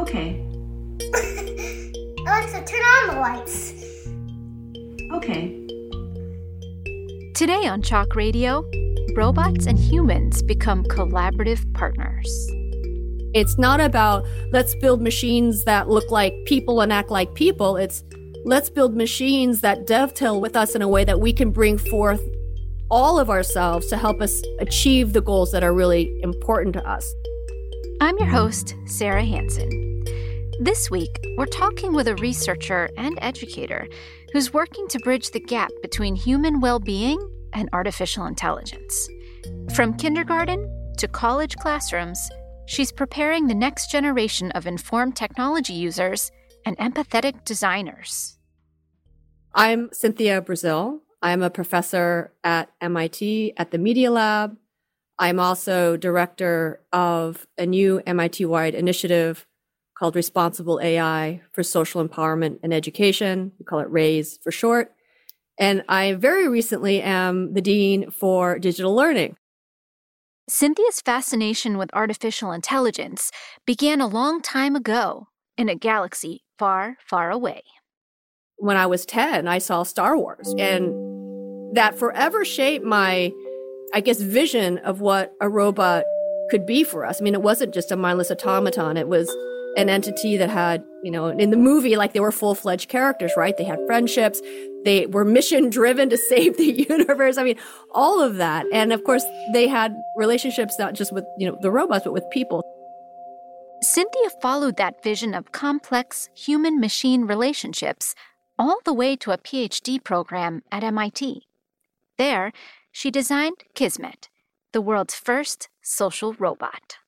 Okay. Oh, Alexa, turn on the lights. Okay. Today on Chalk Radio, robots and humans become collaborative partners. It's not about let's build machines that look like people and act like people. It's let's build machines that dovetail with us in a way that we can bring forth all of ourselves to help us achieve the goals that are really important to us. I'm your host, Sarah Hansen. This week, we're talking with a researcher and educator who's working to bridge the gap between human well being and artificial intelligence. From kindergarten to college classrooms, she's preparing the next generation of informed technology users and empathetic designers. I'm Cynthia Breazeal. I'm a professor at MIT at the Media Lab. I'm also director of a new MIT wide initiative called Responsible AI for Social Empowerment and Education. We call it RAISE for short. And I very recently am the Dean for Digital Learning. Cynthia's fascination with artificial intelligence began a long time ago in a galaxy far, far away. When I was 10, I saw Star Wars, and that forever shaped my, I guess, vision of what a robot could be for us. I mean, it wasn't just a mindless automaton, it was an entity that had, you know, in the movie, like they were full fledged characters, right? They had friendships. They were mission driven to save the universe. I mean, all of that. And of course, they had relationships not just with, you know, the robots, but with people. Cynthia followed that vision of complex human machine relationships all the way to a PhD program at MIT. There, she designed Kismet, the world's first social robot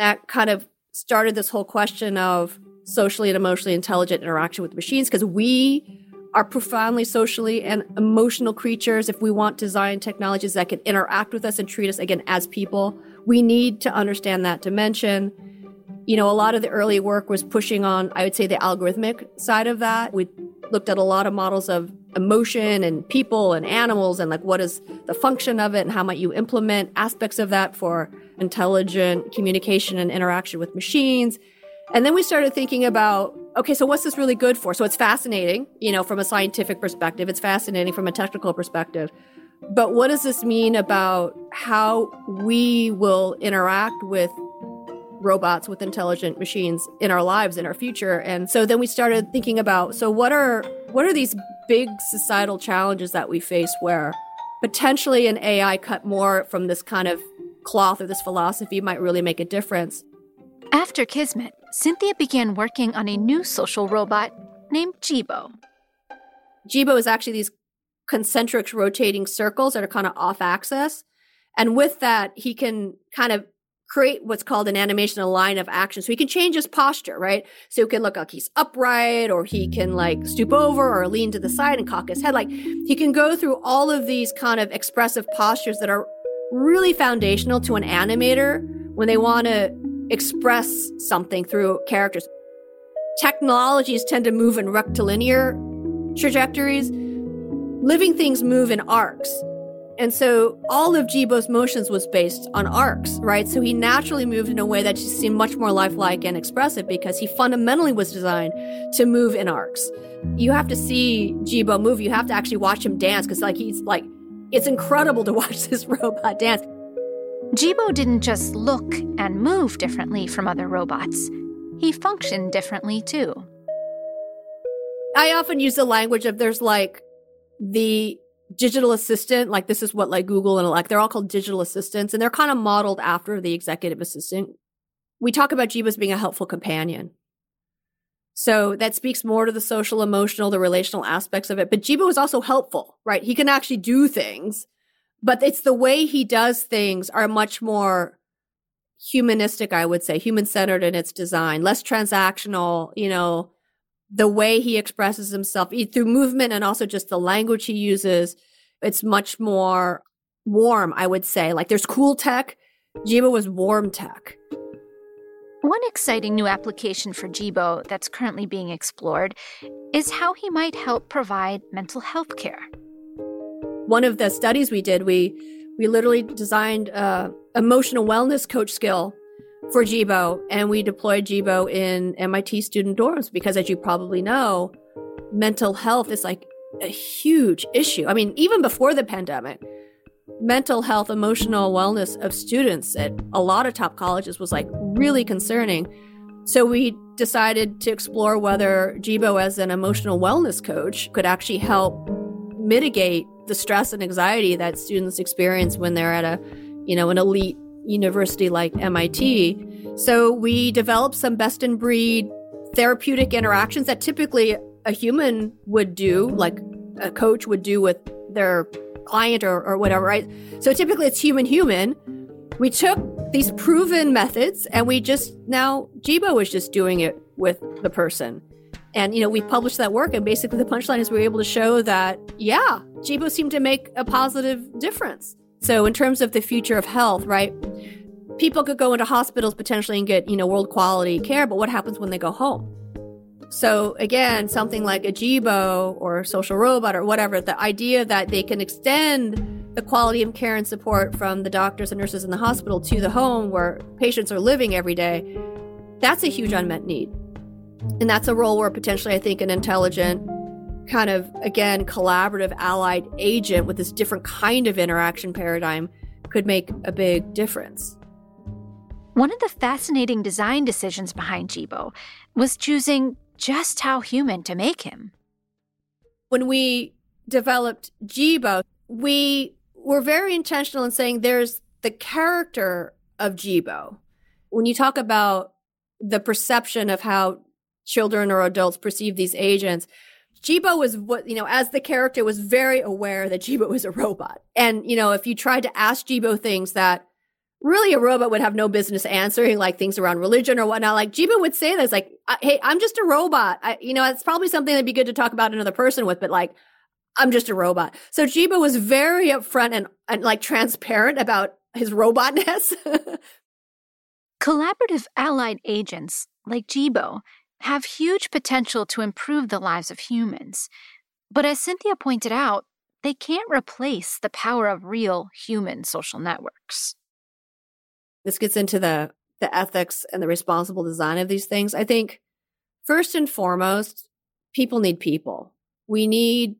that kind of started this whole question of socially and emotionally intelligent interaction with machines because we are profoundly socially and emotional creatures. If we want design technologies that can interact with us and treat us again as people, we need to understand that dimension. You know, a lot of the early work was pushing on, I would say, the algorithmic side of that. We looked at a lot of models of emotion and people and animals and like what is the function of it and how might you implement aspects of that for intelligent communication and interaction with machines. And then we started thinking about, okay, so what's this really good for? So it's fascinating, you know, from a scientific perspective. It's fascinating from a technical perspective. But what does this mean about how we will interact with robots, with intelligent machines in our lives, in our future? And so then we started thinking about, so what are, what are these big societal challenges that we face where potentially an AI cut more from this kind of cloth or this philosophy might really make a difference. After Kismet, Cynthia began working on a new social robot named Jibo. Jibo is actually these concentric rotating circles that are kind of off axis. And with that, he can kind of create what's called an animation, a line of action. So he can change his posture, right? So he can look like he's upright or he can like stoop over or lean to the side and cock his head. Like he can go through all of these kind of expressive postures that are really foundational to an animator when they want to express something through characters. Technologies tend to move in rectilinear trajectories. Living things move in arcs. And so all of Jibo's motions was based on arcs, right? So he naturally moved in a way that just seemed much more lifelike and expressive because he fundamentally was designed to move in arcs. You have to see Jibo move. You have to actually watch him dance because like he's like it's incredible to watch this robot dance. Jibo didn't just look and move differently from other robots, he functioned differently too. I often use the language of there's like the digital assistant, like this is what like Google and like they're all called digital assistants and they're kind of modeled after the executive assistant. We talk about as being a helpful companion. So that speaks more to the social, emotional, the relational aspects of it. But Jibo is also helpful, right? He can actually do things, but it's the way he does things are much more humanistic, I would say, human centered in its design, less transactional, you know, the way he expresses himself through movement and also just the language he uses. It's much more warm, I would say. Like there's cool tech. Jibo was warm tech. One exciting new application for Jibo that's currently being explored is how he might help provide mental health care. One of the studies we did, we we literally designed a emotional wellness coach skill for Jibo, and we deployed Jibo in MIT student dorms because, as you probably know, mental health is like a huge issue. I mean, even before the pandemic, mental health, emotional wellness of students at a lot of top colleges was like really concerning. So we decided to explore whether Jibo, as an emotional wellness coach, could actually help mitigate the stress and anxiety that students experience when they're at a, you know, an elite university like MIT. So we developed some best in breed therapeutic interactions that typically a human would do, like a coach would do with their client or, or whatever, right? So typically it's human human. We took these proven methods and we just now Jibo is just doing it with the person. And you know, we published that work and basically the punchline is we were able to show that yeah, Jibo seemed to make a positive difference. So in terms of the future of health, right? People could go into hospitals potentially and get, you know, world quality care, but what happens when they go home? So again, something like a Jibo or social robot or whatever, the idea that they can extend the quality of care and support from the doctors and nurses in the hospital to the home where patients are living every day, that's a huge unmet need. And that's a role where potentially I think an intelligent kind of again collaborative allied agent with this different kind of interaction paradigm could make a big difference. One of the fascinating design decisions behind Jibo was choosing just how human to make him. When we developed Jibo, we were very intentional in saying there's the character of Jibo. When you talk about the perception of how children or adults perceive these agents, Jibo was what, you know, as the character was very aware that Jibo was a robot. And, you know, if you tried to ask Jibo things that really a robot would have no business answering like things around religion or whatnot. Like Jibo would say this, like, "Hey, I'm just a robot." I, you know, it's probably something that'd be good to talk about another person with, but like, I'm just a robot. So Jibo was very upfront and, and like transparent about his robotness. Collaborative allied agents like Jibo have huge potential to improve the lives of humans. But as Cynthia pointed out, they can't replace the power of real human social networks. This gets into the the ethics and the responsible design of these things. I think first and foremost, people need people. We need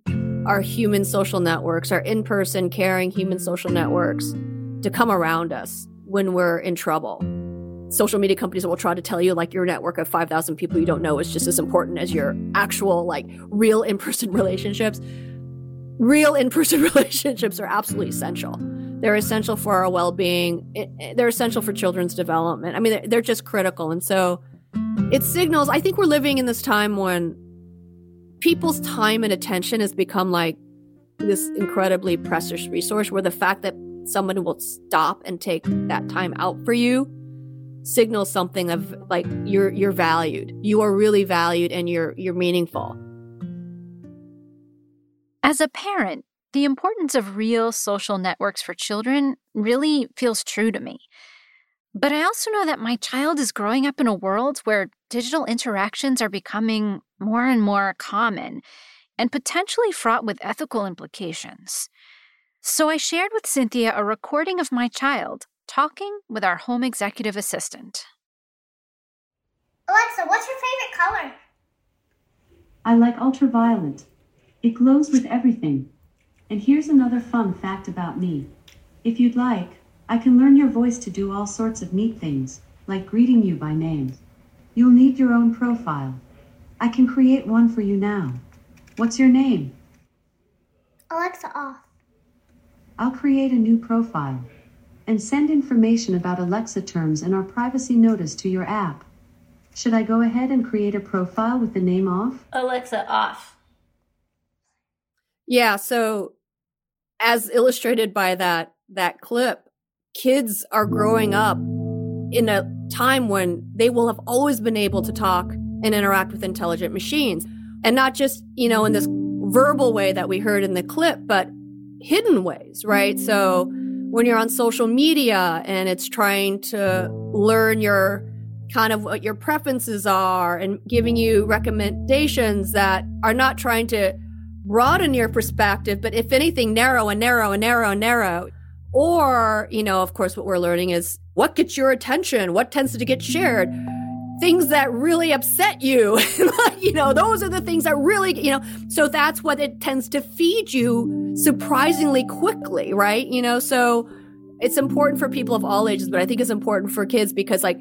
our human social networks, our in-person caring human social networks to come around us when we're in trouble. Social media companies will try to tell you like your network of 5,000 people you don't know is just as important as your actual like real in-person relationships. Real in-person relationships are absolutely essential. They're essential for our well being. They're essential for children's development. I mean, they're just critical. And so it signals, I think we're living in this time when people's time and attention has become like this incredibly precious resource where the fact that someone will stop and take that time out for you signals something of like you're you're valued you are really valued and you're you're meaningful as a parent the importance of real social networks for children really feels true to me. But I also know that my child is growing up in a world where digital interactions are becoming more and more common and potentially fraught with ethical implications. So I shared with Cynthia a recording of my child talking with our home executive assistant. Alexa, what's your favorite color? I like ultraviolet. It glows with everything. And here's another fun fact about me. If you'd like, I can learn your voice to do all sorts of neat things, like greeting you by name. You'll need your own profile. I can create one for you now. What's your name? Alexa off. I'll create a new profile and send information about Alexa terms in our privacy notice to your app. Should I go ahead and create a profile with the name off? Alexa off. Yeah, so as illustrated by that that clip, kids are growing up in a time when they will have always been able to talk and interact with intelligent machines. And not just, you know, in this verbal way that we heard in the clip, but hidden ways, right? So when you're on social media and it's trying to learn your kind of what your preferences are and giving you recommendations that are not trying to broaden your perspective, but if anything, narrow and narrow and narrow and narrow. Or, you know, of course, what we're learning is what gets your attention? What tends to get shared? Things that really upset you. you know, those are the things that really, you know, so that's what it tends to feed you surprisingly quickly, right? You know, so it's important for people of all ages, but I think it's important for kids because, like,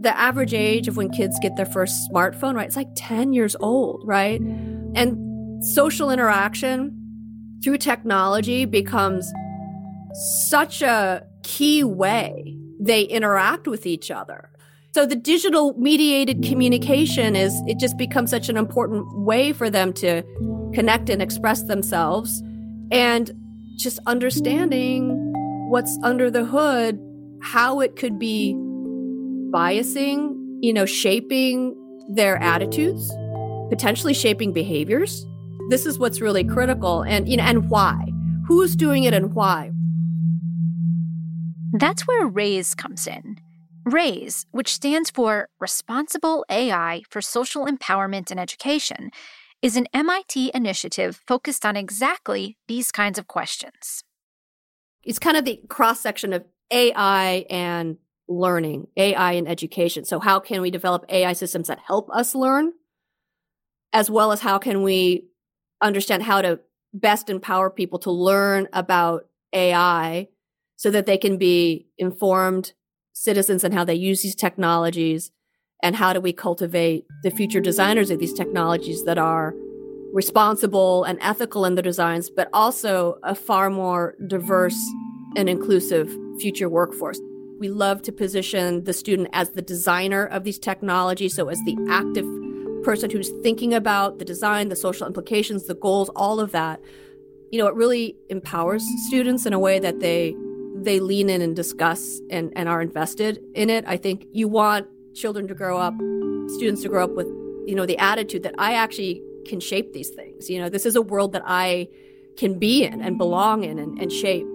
the average age of when kids get their first smartphone, right? It's like 10 years old, right? And social interaction through technology becomes such a key way they interact with each other. So the digital mediated communication is, it just becomes such an important way for them to connect and express themselves. And just understanding what's under the hood, how it could be biasing, you know, shaping their attitudes, potentially shaping behaviors. This is what's really critical and you know and why. Who's doing it and why? That's where RAISE comes in. RAISE, which stands for Responsible AI for Social Empowerment and Education, is an MIT initiative focused on exactly these kinds of questions. It's kind of the cross section of AI and learning, AI and education. So, how can we develop AI systems that help us learn, as well as how can we understand how to best empower people to learn about AI so that they can be informed citizens and how they use these technologies and how do we cultivate the future designers of these technologies that are responsible and ethical in their designs but also a far more diverse and inclusive future workforce. We love to position the student as the designer of these technologies so as the active person who's thinking about the design the social implications the goals all of that. You know it really empowers students in a way that they they lean in and discuss and, and are invested in it. I think you want children to grow up, students to grow up with, you know, the attitude that I actually can shape these things. You know, this is a world that I can be in and belong in and, and shape.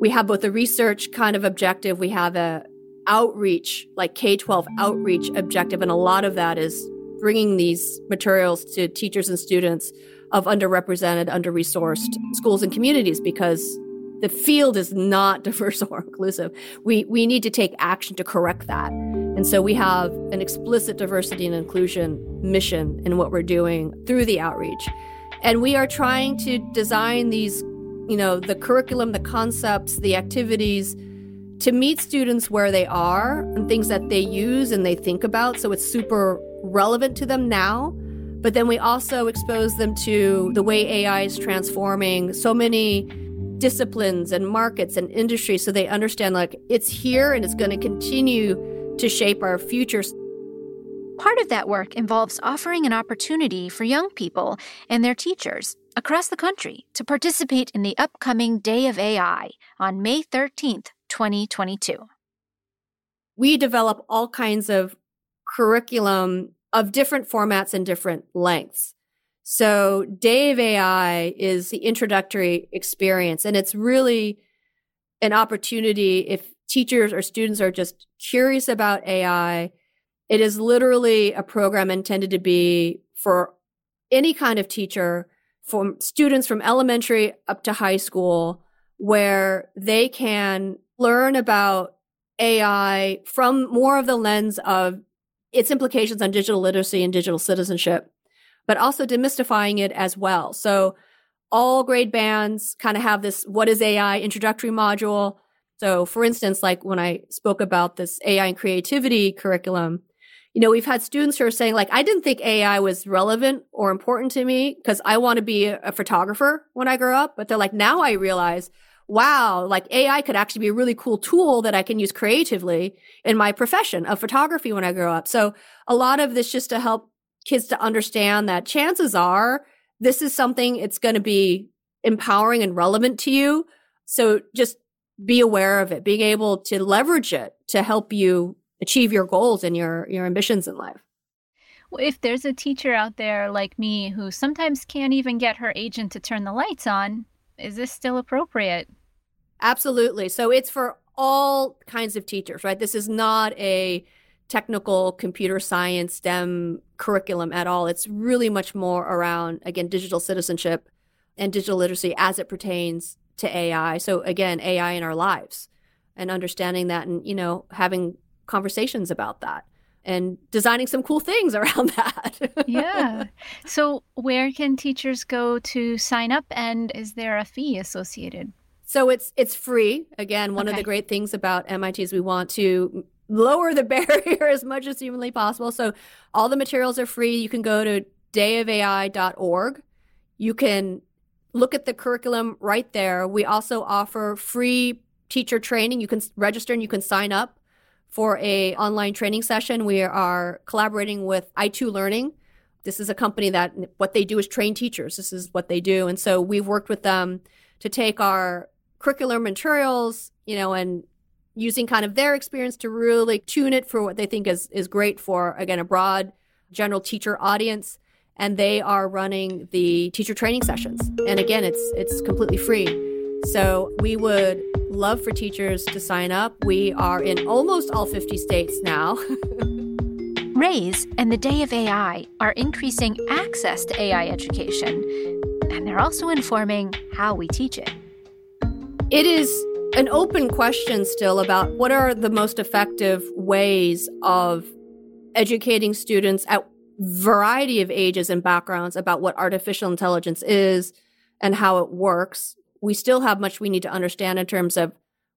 We have both a research kind of objective, we have a outreach, like K-12 outreach objective, and a lot of that is bringing these materials to teachers and students of underrepresented, under-resourced schools and communities because the field is not diverse or inclusive. We, we need to take action to correct that. And so we have an explicit diversity and inclusion mission in what we're doing through the outreach. And we are trying to design these, you know, the curriculum, the concepts, the activities to meet students where they are and things that they use and they think about. So it's super relevant to them now. But then we also expose them to the way AI is transforming so many disciplines and markets and industries so they understand like it's here and it's going to continue to shape our futures. Part of that work involves offering an opportunity for young people and their teachers across the country to participate in the upcoming Day of AI on May 13th, 2022. We develop all kinds of curriculum of different formats and different lengths. So Day of AI is the introductory experience and it's really an opportunity if teachers or students are just curious about AI. It is literally a program intended to be for any kind of teacher, from students from elementary up to high school, where they can learn about AI from more of the lens of its implications on digital literacy and digital citizenship but also demystifying it as well. So all grade bands kind of have this what is AI introductory module. So for instance, like when I spoke about this AI and creativity curriculum, you know, we've had students who are saying like, I didn't think AI was relevant or important to me because I want to be a photographer when I grow up. But they're like, now I realize, wow, like AI could actually be a really cool tool that I can use creatively in my profession of photography when I grow up. So a lot of this just to help kids to understand that chances are this is something it's going to be empowering and relevant to you. So just be aware of it, being able to leverage it to help you achieve your goals and your, your ambitions in life. Well, if there's a teacher out there like me who sometimes can't even get her agent to turn the lights on, is this still appropriate? Absolutely. So it's for all kinds of teachers, right? This is not a technical computer science STEM curriculum at all. It's really much more around, again, digital citizenship and digital literacy as it pertains to AI. So again, AI in our lives and understanding that and, you know, having conversations about that and designing some cool things around that. yeah. So, where can teachers go to sign up and is there a fee associated? So it's it's free. Again, one okay. of the great things about MIT is we want to lower the barrier as much as humanly possible. So all the materials are free. You can go to dayofai.org. You can look at the curriculum right there. We also offer free teacher training. You can register and you can sign up for a online training session. We are collaborating with i2 Learning. This is a company that what they do is train teachers. This is what they do. And so we've worked with them to take our curricular materials, you know, and using kind of their experience to really tune it for what they think is is great for again a broad general teacher audience. And they are running the teacher training sessions. And again it's it's completely free. So we would love for teachers to sign up. We are in almost all 50 states now. Raise and the Day of AI are increasing access to AI education, and they're also informing how we teach it. It is an open question still about what are the most effective ways of educating students at variety of ages and backgrounds about what artificial intelligence is and how it works. We still have much we need to understand in terms of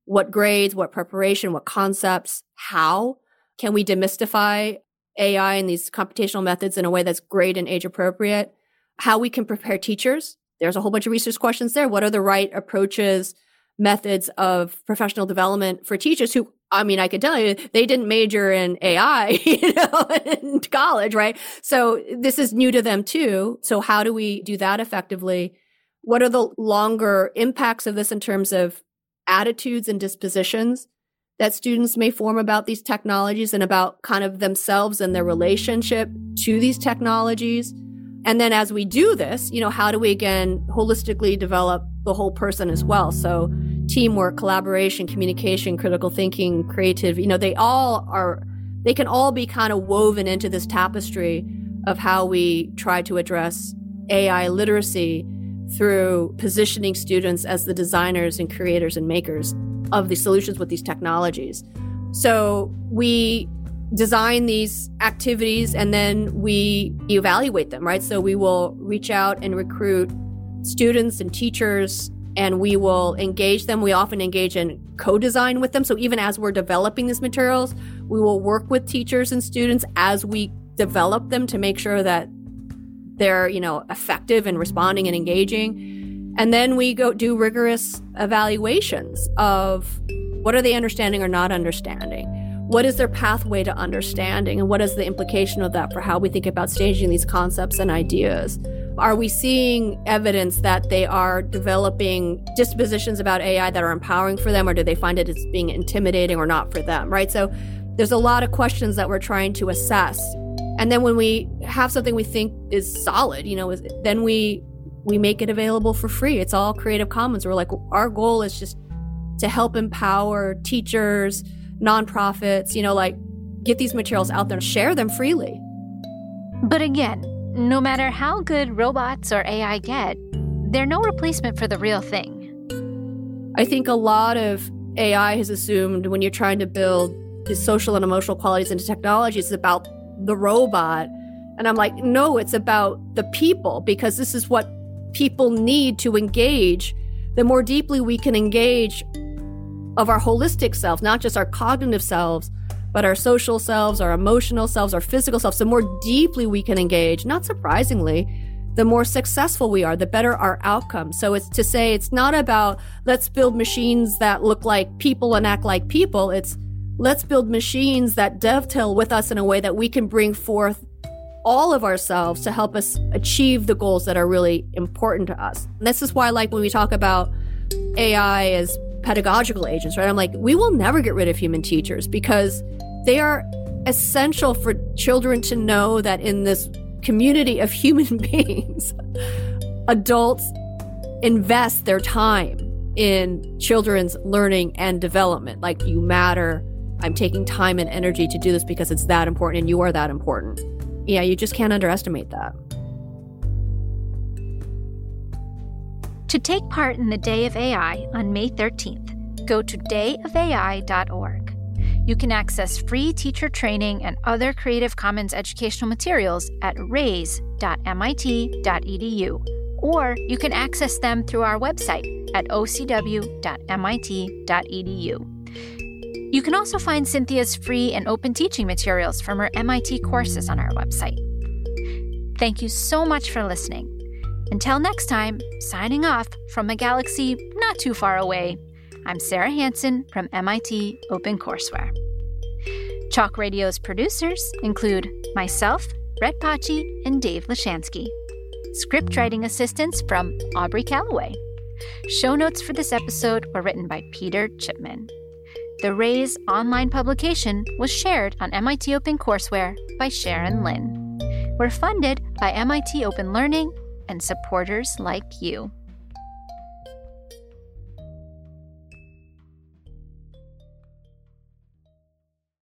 what grades, what preparation, what concepts, how can we demystify AI and these computational methods in a way that's great and age appropriate, how we can prepare teachers. There's a whole bunch of research questions there. What are the right approaches methods of professional development for teachers who I mean, I can tell you they didn't major in AI, you know, in college, right? So this is new to them too. So how do we do that effectively? What are the longer impacts of this in terms of attitudes and dispositions that students may form about these technologies and about kind of themselves and their relationship to these technologies? And then as we do this, you know, how do we again holistically develop the whole person as well? So teamwork, collaboration, communication, critical thinking, creative, you know, they all are, they can all be kind of woven into this tapestry of how we try to address AI literacy through positioning students as the designers and creators and makers of the solutions with these technologies. So we design these activities and then we evaluate them, right? So we will reach out and recruit students and teachers and we will engage them. We often engage in co design with them. So even as we're developing these materials, we will work with teachers and students as we develop them to make sure that they're, you know, effective and responding and engaging. And then we go do rigorous evaluations of what are they understanding or not understanding? What is their pathway to understanding? And what is the implication of that for how we think about staging these concepts and ideas? Are we seeing evidence that they are developing dispositions about AI that are empowering for them, or do they find it as being intimidating or not for them, right? So there's a lot of questions that we're trying to assess. And then when we have something we think is solid, you know, then we we make it available for free. It's all Creative Commons. We're like, our goal is just to help empower teachers, nonprofits, you know, like get these materials out there and share them freely. But again, no matter how good robots or AI get, they're no replacement for the real thing. I think a lot of AI has assumed when you're trying to build social and emotional qualities into technology, it's about the robot. And I'm like, no, it's about the people because this is what people need to engage. The more deeply we can engage of our holistic selves, not just our cognitive selves, but our social selves, our emotional selves, our physical selves, the more deeply we can engage, not surprisingly, the more successful we are, the better our outcome. So it's to say it's not about let's build machines that look like people and act like people. It's let's build machines that dovetail with us in a way that we can bring forth all of ourselves to help us achieve the goals that are really important to us. And this is why, I like, when we talk about AI as pedagogical agents, right? I'm like, we will never get rid of human teachers because they are essential for children to know that in this community of human beings, adults invest their time in children's learning and development. Like, you matter. I'm taking time and energy to do this because it's that important and you are that important. Yeah, you just can't underestimate that. To take part in the Day of AI on May 13th, go to dayofai.org. You can access free teacher training and other Creative Commons educational materials at raise.mit.edu, or you can access them through our website at ocw.mit.edu. You can also find Cynthia's free and open teaching materials from her MIT courses on our website. Thank you so much for listening. Until next time, signing off from a galaxy not too far away, I'm Sarah Hansen from MIT OpenCourseWare. Chalk Radio's producers include myself, Brett Paci, and Dave Lishansky. Script writing assistance from Aubrey Calloway. Show notes for this episode were written by Peter Chipman. The Raise online publication was shared on MIT OpenCourseWare by Sharon Lin. We're funded by MIT Open Learning and supporters like you.